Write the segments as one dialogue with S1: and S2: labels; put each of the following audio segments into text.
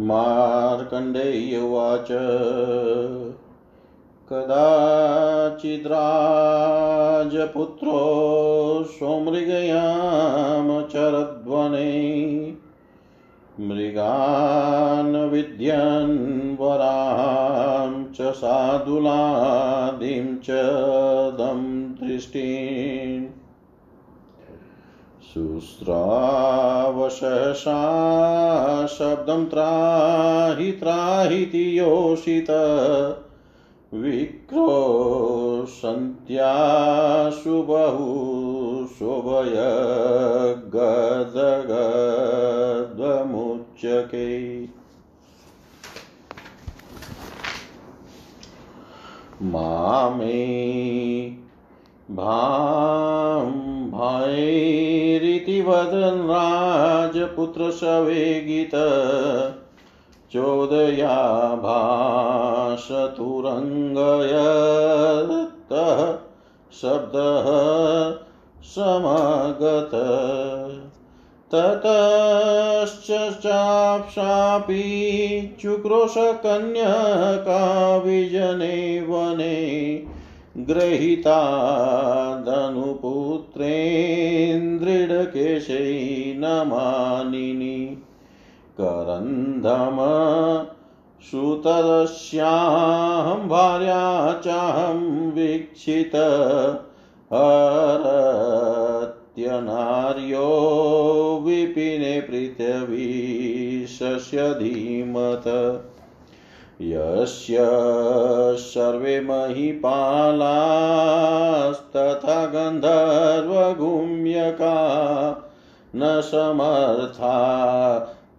S1: मार्कण्डेय उवाच कदाचिद्राजपुत्रो स्वमृगयामचरद्वने मृगान् विद्यन् वरां च साधुलादिं च दं दृष्टिन् शुश्रावशसा शब्दं त्राहि त्राहीति योषित विक्रोशन्त्याशु बहु शोभयगदगद्वमुच्यके मामे भां भैरिति वदन् राजपुत्रसवेगित चोदयाभासतुरङ्गयतः शब्दः समगत। ततश्च चाप्सापि चुक्रोशकन्यका विजने वने गृहीता धनुपुत्रेन्द्रिडकेशै न मानिनि। करन्धम सुतरस्याहं भार्या चाहं वीक्षित हरत्यनार्यो विपिने पृथिवीशस्य धीमत। यस्य सर्वे महिपालास्तथा गन्धर्वगुम्यका न समर्था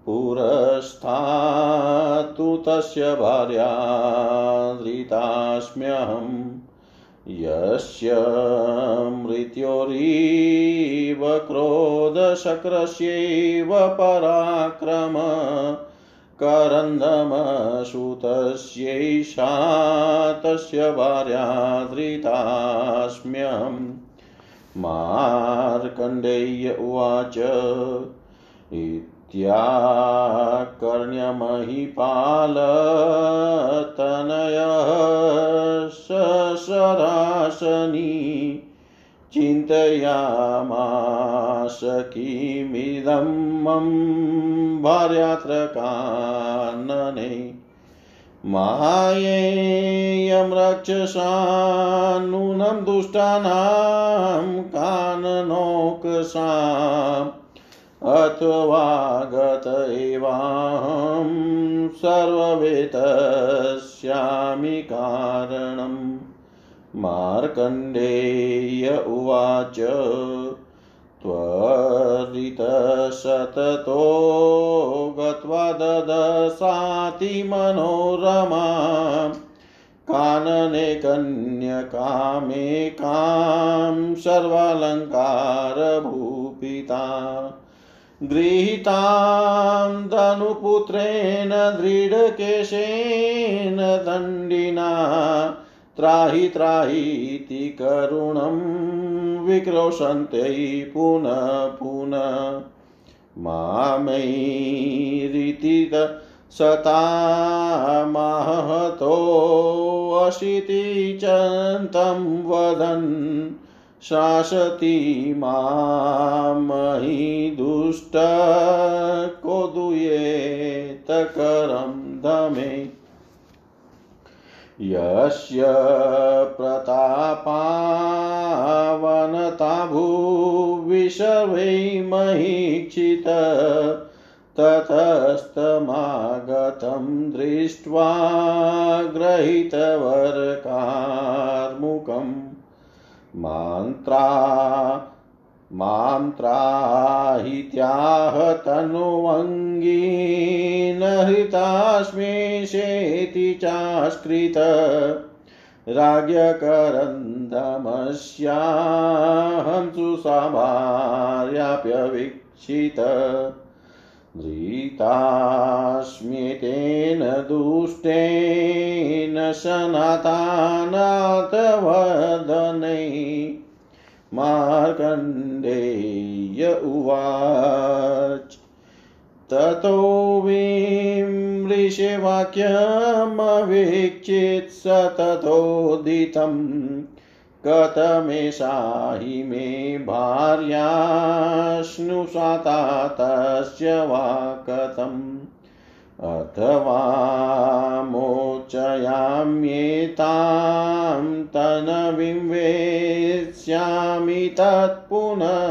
S1: पुरस्थातु तस्य भार्या धृतास्म्यहम्। यस्य मृत्योरीव क्रोधशक्रस्यैव पराक्रम करन्दमसुतस्यैषा तस्य भार्या धृतास्म्यहम् मार्कण्डेय्य उवाच इत्याकर्ण्यमहिपालतनयः ससरासनी चिन्तयामास किमिदं मम भार्यात्र कानने मायेयं रक्षसा नूनं दुष्टानां काननोकसाम् अथवा गत एवाहं सर्ववेतस्यामि कारणम् मार्कण्डेय उवाच। त्वरितशततो गत्वा ददसाति मनोरमा। कानने कन्यकामेकां सर्वालङ्कारभूपिता। गृहीतां धनुपुत्रेण दृढकेशेन दण्डिना। त्राहि त्राहीति करुणं विक्रोशन्त्यै पुनः पुनः मामैरिति सतामहतोऽशिति चन्तं वदन् शासति मामहि दुष्ट को दुयेत करं धमे यस्य प्रतापावनता भूविशर्वै महीक्षित ततस्तमागतं दृष्ट्वा ग्रहीतवरकार्मुकम् मान्त्रा मां त्राहि त्राहित्याहतनुवङ्गीर् हृतास्मिशेति चास्कृत राज्ञकरन्दमस्याहं सुसाभार्याप्यवीक्षितृतास्मि तेन दुष्टेन शनातानाथवदने मार्कण्डेय उवाच। ततो विं वृषे वाक्यमवीक्षित् स तथोदितम् कथमेषा हि मे भार्याश्नुषाता तस्य वा कथम् अथवा मोचयाम्येतां तनविं वेत्स्यामि तत्पुनः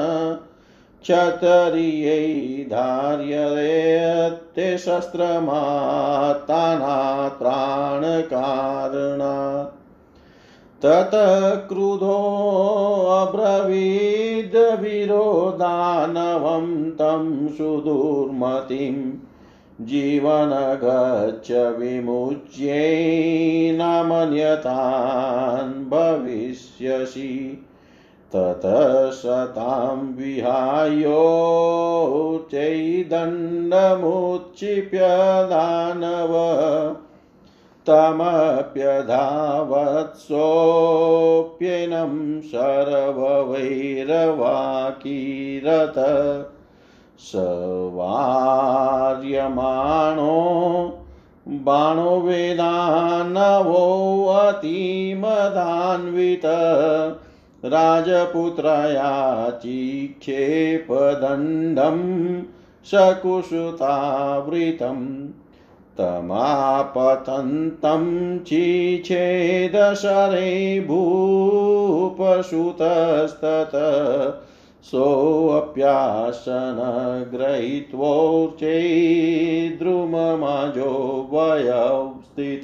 S1: क्षतरियै धार्यते शस्त्रमात्तानात् प्राणकारणात् ततः क्रुधोऽब्रवीद्विरोदानवं तं सुदुर्मतिम् जीवनगच्छ विमुच्यै नामन्यतान् भविष्यसि। ततः सतां विहायो चैदण्डमुत्क्षिप्य दानव तमप्यधावत्सोऽप्यनं सर्ववैरवाकीरत् स वार्यमाणो बाणो वेदानवोऽतिमदान्वित राजपुत्रया चिक्षेपदण्डं सकुशुतावृतम् तमापतन्तं चिच्छेदशरे भूपसुतस्तत सोऽप्यासन गृहीत्वोर्चैद्रुममाजो वयौ स्थित।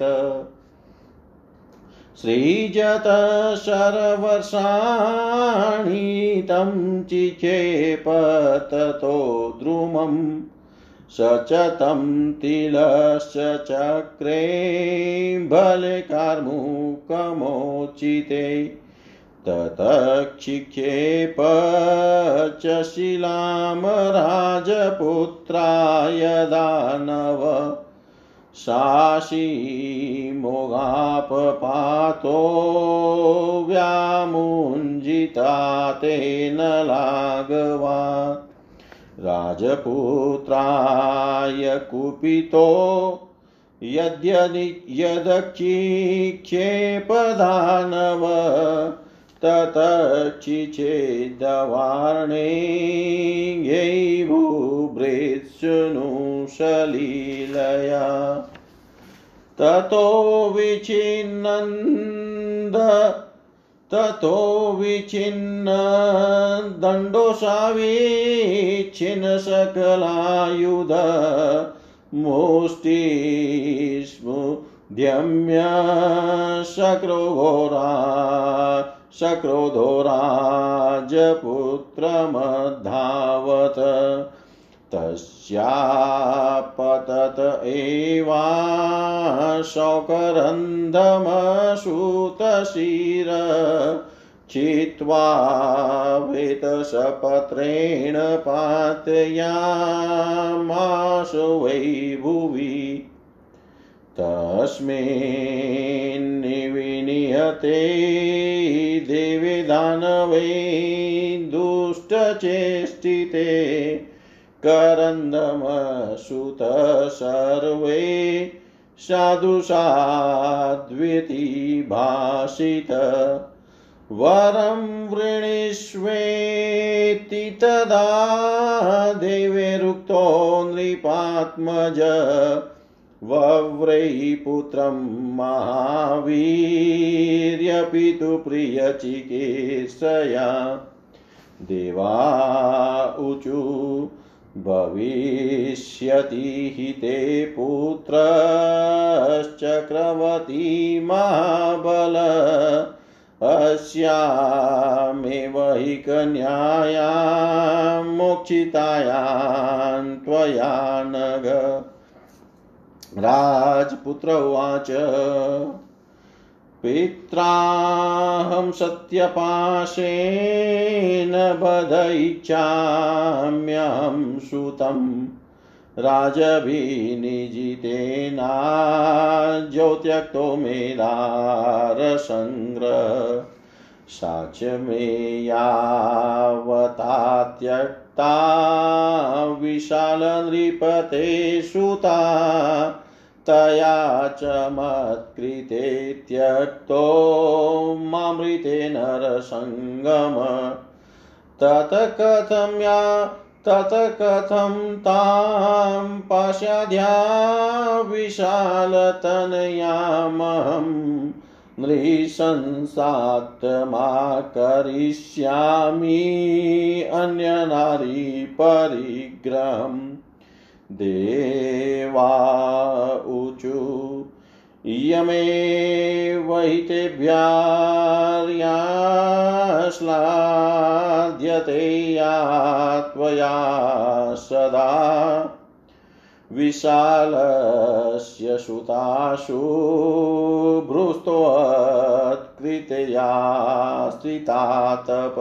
S1: सृजत शरवर्षाणि तं ततो द्रुमम् स च तं तिलश्च चक्रे बलकार्मुकमोचिते ततक्षिक्षेप च शिलां राजपुत्राय दानव शाशी मोगापपातो व्यामुञ्जिता तेन लाघवा राजपुत्राय कुपितो यद्यदि तत ततो विचिन्नन्द ततो विच्छिन्न दण्डोषावीच्छिन्न सकलायुधमुष्टि स्मृध्यम्य शक्र शक्रोधो राजपुत्रमधावत तस्यापतत एवा शौकरन्धमसूतशिर। चित्वा वेतसपत्रेण पातयामाशु वै भुवि। तस्मिन्निविनिहते देवे दानवै दुष्टचेष्टिते करन्दमसुत सर्वे साधु साध्विति भाषित वरं वृणीष्वेति तदा देवेरुक्तो नृपात्मज। वव्रै पुत्रं महावीर्यपितुप्रियचिकित्सया देवा ऊचु भविष्यति हि ते पुत्रश्चक्रवती महाबल। अस्यामेव हि कन्यायां मोक्षितायां त्वया नग। राजपुत्र उवाच पित्राहं सत्यपाशेन बधैच्छाम्यहं सुतं राजभिनिजितेनाज्योत्यक्तो मेदारसङ्ग्रह साच मे यावता त्यक्ता विशालनृपते सुता तया च मत्कृते त्यक्तो मामृते नरसङ्गम। तत कथं या तत कथं तां पाशाद्या विशालतनयामहं। नृशंसात्मा करिष्यामि अन्यनारी परिग्रहम् देवा ऊचु इयमेव हि तेभ्यार्याश्लाद्यते या त्वया सदा। विशालस्य सुतासु भृस्तोत्कृतया स्थितातप।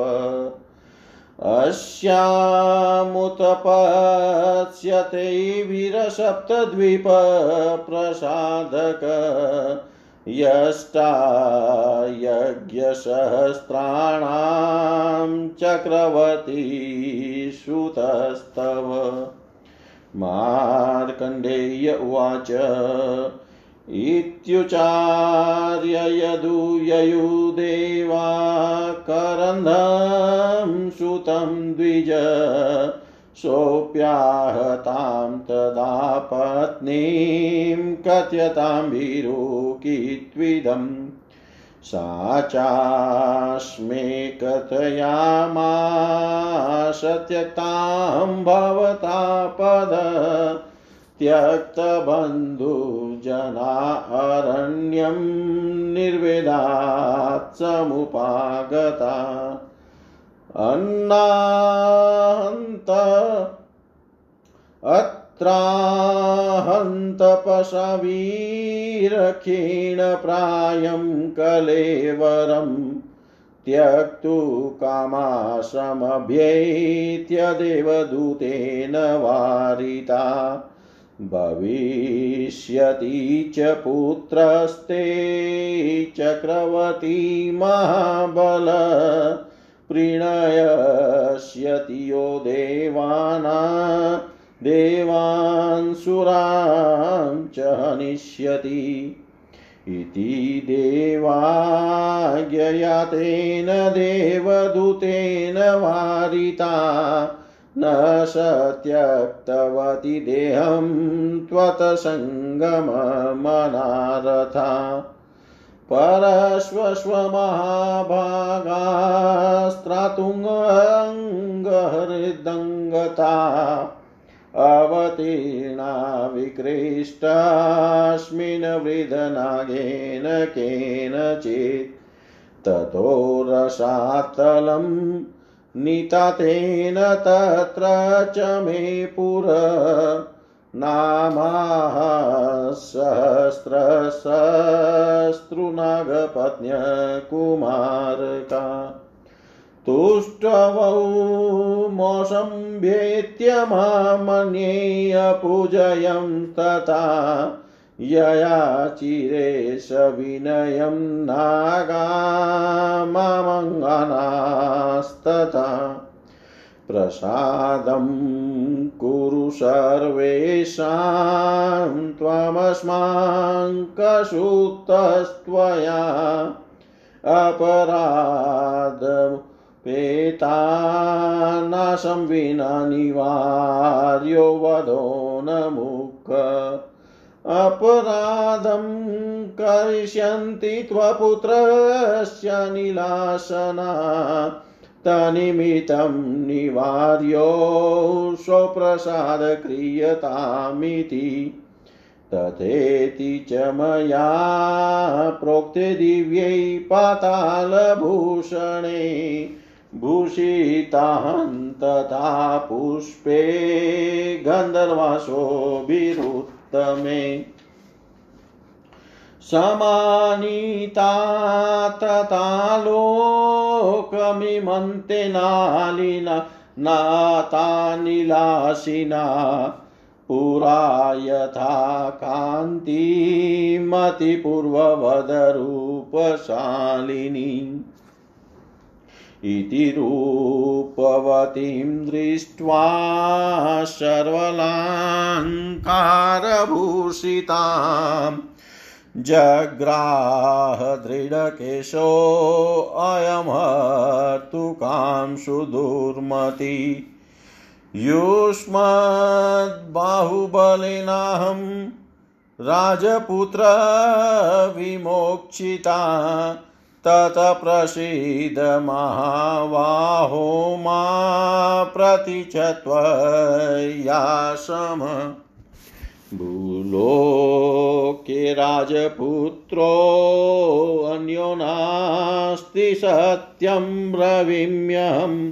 S1: अस्यामुत्पत्स्यते वीरसप्तद्वीपप्रसादक यष्टायज्ञसहस्राणां चक्रवर्ती श्रुतस्तव मार्कण्डेय उवाच इत्युचार्य यदुययुदेवा करन्धं सुतं द्विज सोऽप्याहतां तदा पत्नीं कथ्यतां भिरुकित्विदम् सा चास्मे कथयामास त्यक्तां भवता पद त्यक्तबन्धुजना अरण्यं निर्वेदात् समुपागता अन्नाहन्त अत्राहन्तपशवीरक्षीणप्रायं कलेवरं त्यक्तु कामाश्रमभ्यैत्य देवदूतेन वारिता भविष्यति च पुत्रस्ते चक्रवती महाबल, प्रीणयस्यति यो देवाना, देवान् सुरां च हनिष्यति। इति देवाज्ञया तेन देवदूतेन वारिता। न स त्यक्तवती देहं त्वत्सङ्गममनारथा परश्वश्वमहाभागास्त्रातुङ्गहृदङ्गता अवतीर्णा विकृष्टास्मिन् वृदनागेन केनचित्। ततो रसातलं नितातेन तत्र च मे पुर नामाः सहस्रश्रुनागपत्न्यकुमार्का तुष्टवौ मोषं भेत्य मा मन्ये तथा यया चिरे सविनयं नागा मामङ्गनास्तथा प्रसादं कुरु सर्वेषां त्वमस्माङ्कसुतस्त्वया अपराधपेतानाशं विना निवार्यो वधो न मुख अपराधं करिष्यन्ति त्वपुत्रस्य निलासना तनिमितं निवार्यो स्वप्रसादक्रियतामिति। तथेति च मया प्रोक्ते दिव्यै पातालभूषणे भूषितान्तथा पुष्पे गन्धर्वासोभिरुत्तमे समानीता ततालोकमिमन्ते नालिना नातानिलासिना पुरा यथा कान्तिमतिपूर्ववदरूपशालिनी। इति रूपवतीं दृष्ट्वा सर्वलाङ्कारभूषिताम्। जग्राहदृढकेशोऽयमर्तुकां सुदुर्मति युष्मद्बाहुबलिनाहं राजपुत्र विमोक्षिता ततप्रसीद महाबाहो मा प्रति च त्वयासम भूलोके राजपुत्रो नास्ति सत्यं ब्रवीम्यहम्।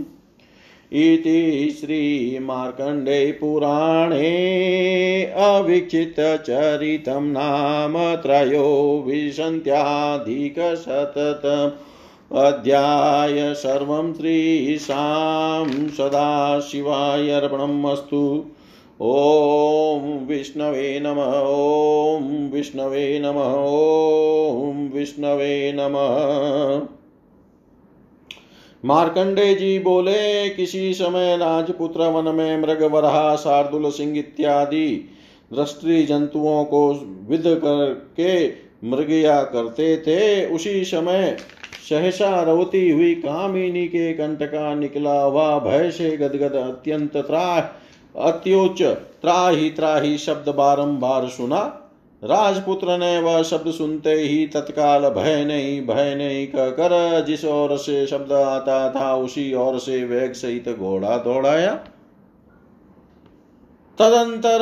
S1: इति श्रीमार्कण्डे पुराणे अवीक्षितचरितं नाम त्रयोविंशत्याधिकशततम् अध्याय सर्वं श्रीशां सदाशिवाय अर्पणम् ॐ विष्णवे नमः, ॐ विष्णवे नमः, ॐ विष्णवे नमः। मार्कंडे जी बोले, किसी समय राजपुत्र वन में मृग, वरहा, शार्दुल सिंह इत्यादि दृष्टि जंतुओं को विद करके मृगया करते थे, उसी समय सहसा रवती हुई कामिनी के कंठ का निकला हुआ भय से गदगद अत्यंत त्राह अत्योच त्राही त्राही शब्द बारंबार सुना। राजपुत्र ने वह शब्द सुनते ही तत्काल भय नहीं भय नहीं कहकर जिस ओर से शब्द आता था, उसी ओर से वेग सहित घोड़ा दौड़ाया। तदंतर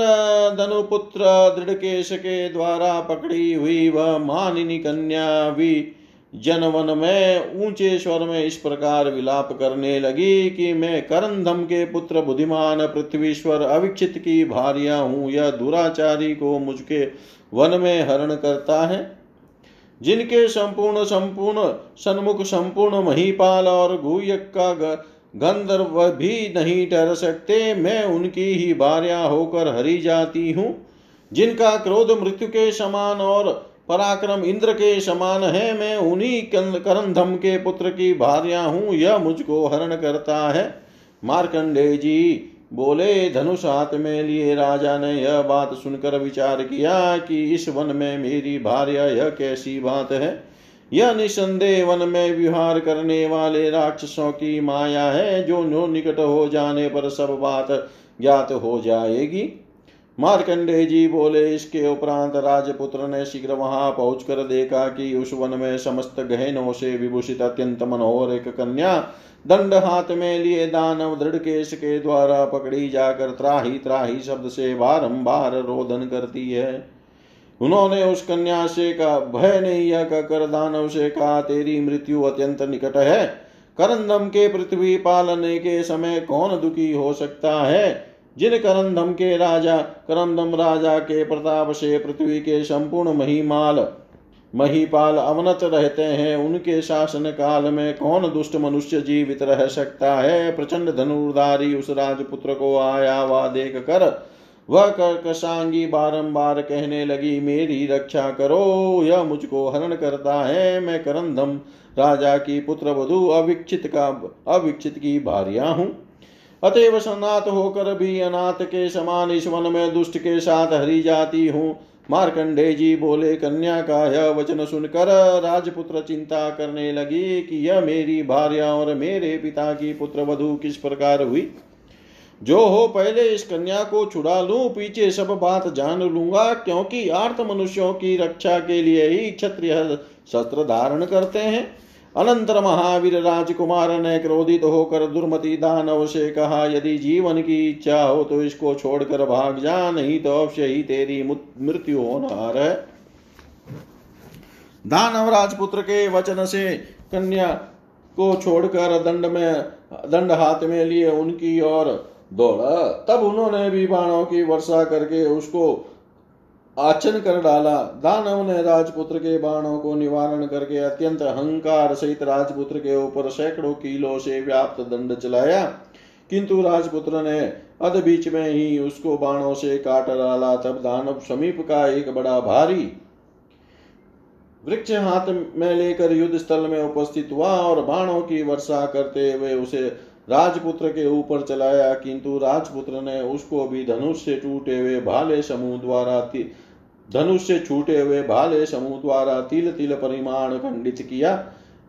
S1: धनुपुत्र दृढ़केश के द्वारा पकड़ी हुई वह मानिनी कन्या भी जनवन में ऊँचे स्वर में इस प्रकार विलाप करने लगी कि मैं करंधम के पुत्र बुद्धिमान पृथ्वीश्वर अविक्षित की भार्या हूँ यह दुराचारी को मुझके वन में हरण करता है। जिनके संपूर्ण संपूर्ण सन्मुख संपूर्ण महीपाल और गुयक का गंधर्व भी नहीं ठहर सकते, मैं उनकी ही भार्या होकर हरी जाती हूँ। जिनका क्रोध मृत्यु के समान और पराक्रम इंद्र के समान है, मैं उन्हीं करंधम के पुत्र की भार्या हूँ, यह मुझको हरण करता है। मार्कंडे जी बोले धनुष हाथ में लिए राजा ने यह बात सुनकर विचार किया कि इस वन में मेरी भार्या यह कैसी बात है। यह निसंदेह वन में विहार करने वाले राक्षसों की माया है, जो नो निकट हो जाने पर सब बात ज्ञात हो जाएगी। मार्कंडे जी बोले, इसके उपरांत राजपुत्र ने शीघ्र वहाँ पहुंचकर देखा कि उस वन में समस्त गहनों से विभूषित अत्यंत मनोहर एक कन्या दंड हाथ में लिए दानव दृढ़ केश के द्वारा पकड़ी जाकर त्राही त्राही शब्द से बारंबार रोदन करती है। उन्होंने उस कन्या से कहा, भय नहीं, यह कहकर दानव से कहा, तेरी मृत्यु अत्यंत निकट है। करंदम के पृथ्वी पालने के समय कौन दुखी हो सकता है? जिन करंदम के राजा, करंदम राजा के प्रताप से पृथ्वी के संपूर्ण महिमाल, महीपाल अवनत रहते हैं, उनके शासन काल में कौन दुष्ट मनुष्य जीवित रह सकता है? प्रचंड धनुर्धारी उस राजपुत्र को आया वा देख कर वह कर्कशांगी बारंबार कहने लगी, मेरी रक्षा करो, यह मुझको हरण करता है, मैं करंदम राजा की पुत्र वधु अविक्षित का, अविक्षित की भारिया हूँ। अतएव सनात होकर भी अनाथ के समान इस वन में दुष्ट के साथ हरी जाती हूँ। मार्कंडे जी बोले, कन्या का यह वचन सुनकर राजपुत्र चिंता करने लगी कि यह मेरी भार्या और मेरे पिता की पुत्र वधु किस प्रकार हुई? जो हो पहले इस कन्या को छुड़ा लूँ, पीछे सब बात जान लूँगा, क्योंकि आर्थ मनुष्यों की रक्षा के लिए ही क्षत्रिय शस्त्र धारण करते हैं। अनंतर महावीर राजकुमार ने क्रोधित होकर दुर्मति दानव से कहा यदि जीवन की इच्छा हो तो इसको छोड़कर भाग जा, नहीं तो अवश्य ही तेरी मृत्यु होना है। दानव राजपुत्र के वचन से कन्या को छोड़कर दंड में दंड हाथ में लिए उनकी ओर दौड़ा। तब उन्होंने भी बाणों की वर्षा करके उसको आचन कर डाला। दानव ने राजपुत्र के बाणों को निवारण करके अत्यंत अहंकार सहित राजपुत्र के ऊपर सैकड़ों किलो से व्याप्त दंड चलाया। किंतु राजपुत्र ने अध बीच में ही उसको बाणों से काट डाला। तब दानव समीप का एक बड़ा भारी वृक्ष हाथ में लेकर युद्ध स्थल में उपस्थित हुआ और बाणों की वर्षा करते हुए उसे राजपुत्र के ऊपर चलाया। किंतु राजपुत्र ने उसको भी धनुष से टूटे हुए भाले समूह द्वारा धनुष से छूटे हुए भाले समूह द्वारा तिल तिल परिमाण खंडित किया।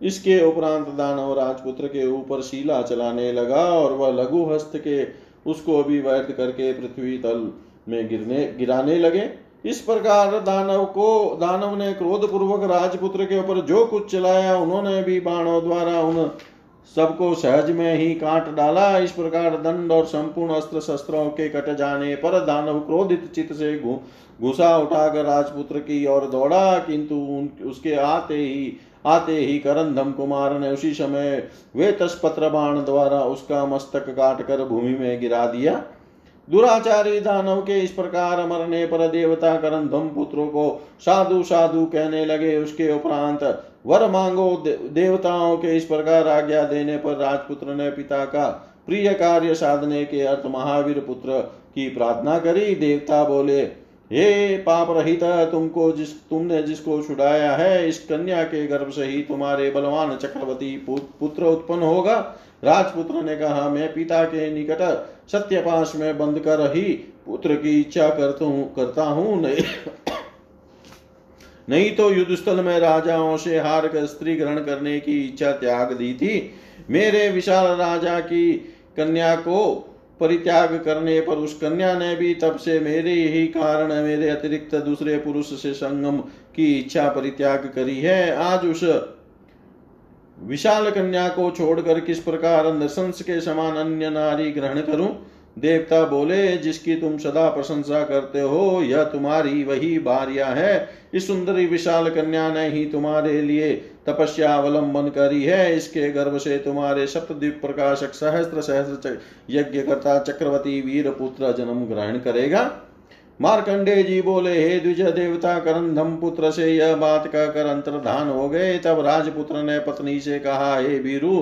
S1: इसके उपरांत दानव राजपुत्र के ऊपर शिला चलाने लगा और वह लघु हस्त के उसको भी व्यर्थ करके पृथ्वी तल में गिरने, गिराने लगे। इस प्रकार दानव को, दानव ने क्रोध पूर्वक राजपुत्र के ऊपर जो कुछ चलाया, उन्होंने भी बाणों द्वारा उन सबको सहज में ही काट डाला। इस प्रकार दंड और संपूर्ण अस्त्र शस्त्रों के कट जाने पर दानव क्रोधित चित से घुसा उठाकर राजपुत्र की ओर दौड़ा। किंतु उसके आते ही आते ही करंधम कुमार ने उसी समय वे तस्पत्र बाण द्वारा उसका मस्तक काट कर भूमि में गिरा दिया। दुराचारी दानव के इस प्रकार मरने पर देवता करंधम पुत्रों को साधु साधु कहने लगे। उसके उपरांत वर मांगो देवताओं के इस प्रकार आज्ञा देने पर राजपुत्र ने पिता का प्रिय कार्य साधने के अर्थ महावीर पुत्र की प्रार्थना करी। देवता बोले, हे पाप रहित, तुमको जिस, तुमने जिसको छुड़ाया है, इस कन्या के गर्भ से ही तुम्हारे बलवान चक्रवर्ती पुत्र उत्पन्न होगा। राजपुत्र ने कहा, मैं पिता के निकट सत्यपाश में बंद कर ही पुत्र की इच्छा करता हूँ नहीं। नहीं तो युद्ध स्थल में राजाओं से हार कर स्त्री ग्रहण करने की इच्छा त्याग दी थी। मेरे विशाल राजा की कन्या को परित्याग करने पर उस कन्या ने भी तब से मेरे ही कारण, मेरे अतिरिक्त दूसरे पुरुष से संगम की इच्छा परित्याग करी है। आज उस विशाल कन्या को छोड़कर किस प्रकार नृशंस के समान अन्य नारी ग्रहण करूँ? देवता बोले, जिसकी तुम सदा प्रशंसा करते हो, यह तुम्हारी वही भार्या है। इस सुंदरी विशाल कन्या ने ही तुम्हारे लिए तपस्या अवलंबन करी है। इसके गर्भ से तुम्हारे सप्तद्वीप प्रकाशक सहस्त्र सहस्त्र यज्ञ करता चक्रवर्ती वीर पुत्र जन्म ग्रहण करेगा। मार्कंडे जी बोले, हे द्विज देवता, करंधम पुत्र से यह बात कहकर अंतर्धान हो गए। तब राजपुत्र ने पत्नी से कहा, हे वीरु,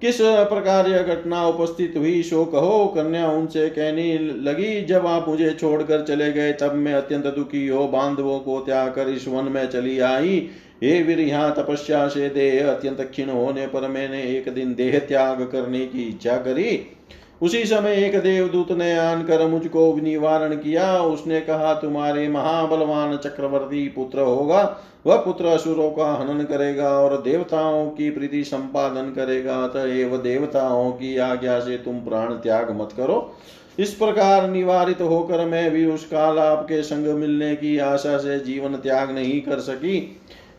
S1: किस प्रकार यह घटना उपस्थित हुई शो कहो। कन्या उनसे कहने लगी, जब आप मुझे छोड़कर चले गए, तब मैं अत्यंत दुखी हो, बांधवों को त्याग कर इस वन में चली आई। हे वीर, यहाँ तपस्या से देह अत्यंत क्षीण होने पर मैंने एक दिन देह त्याग करने की इच्छा करी। उसी समय एक देवदूत ने आनकर मुझको निवारण किया। उसने कहा, तुम्हारे महाबलवान चक्रवर्ती पुत्र होगा। वह पुत्र असुरों का हनन करेगा और देवताओं की प्रीति संपादन करेगा। अतएव देवताओं की आज्ञा से तुम प्राण त्याग मत करो। इस प्रकार निवारित होकर मैं भी उस काल आपके संग मिलने की आशा से जीवन त्याग नहीं कर सकी।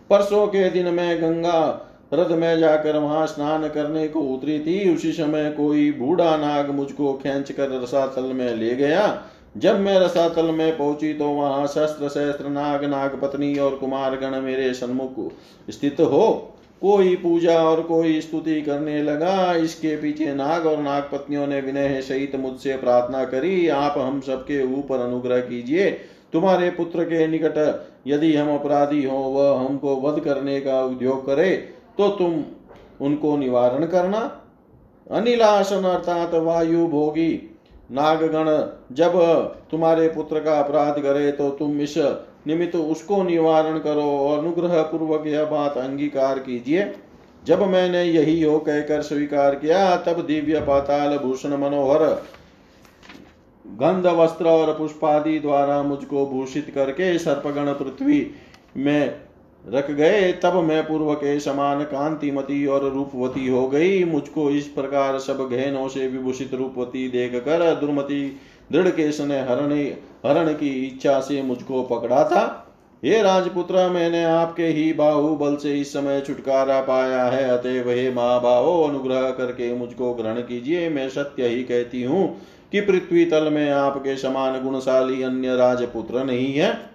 S1: परसों के दिन में गंगा रथ में जाकर वहाँ स्नान करने को उतरी थी। उसी समय कोई बूढ़ा नाग मुझको खेच कर रसातल में ले गया। जब मैं रसातल में पहुँची तो वहाँ शस्त्र शस्त्र नाग नाग पत्नी और कुमार गण मेरे सन्मुख स्थित हो। कोई पूजा और कोई स्तुति करने लगा। इसके पीछे नाग और नाग पत्नियों ने विनय सहित मुझसे प्रार्थना करी, आप हम सबके ऊपर अनुग्रह कीजिए। तुम्हारे पुत्र के निकट यदि हम अपराधी हो, वह हमको वध करने का उद्योग करे। तो तुम उनको निवारण करना। अनिलासन अर्थात वायु भोगी। नागगण, जब तुम्हारे पुत्र का अपराध करे तो तुम इस निमित्त उसको निवारण करो और अनुग्रह पूर्वक यह बात अंगीकार कीजिए। जब मैंने यही हो कहकर स्वीकार किया, तब दिव्य पाताल भूषण मनोहर गंध वस्त्र और पुष्पादि द्वारा मुझको भूषित करके सर्पगण पृथ्वी में रख गए, तब मैं पूर्व के समान कांतिमती और रूपवती हो गई। मुझको इस प्रकार सब गहनों से विभूषित रूपवती देख कर दुर्मति दृढ़ केश ने हरण हरण की इच्छा से मुझको पकड़ा था। हे राजपुत्र, मैंने आपके ही बाहुबल से इस समय छुटकारा पाया है, अतएव हे महाबाहो, अनुग्रह करके मुझको ग्रहण कीजिए। मैं सत्य ही कहती हूँ कि पृथ्वी तल में आपके समान गुणशाली अन्य राजपुत्र नहीं है।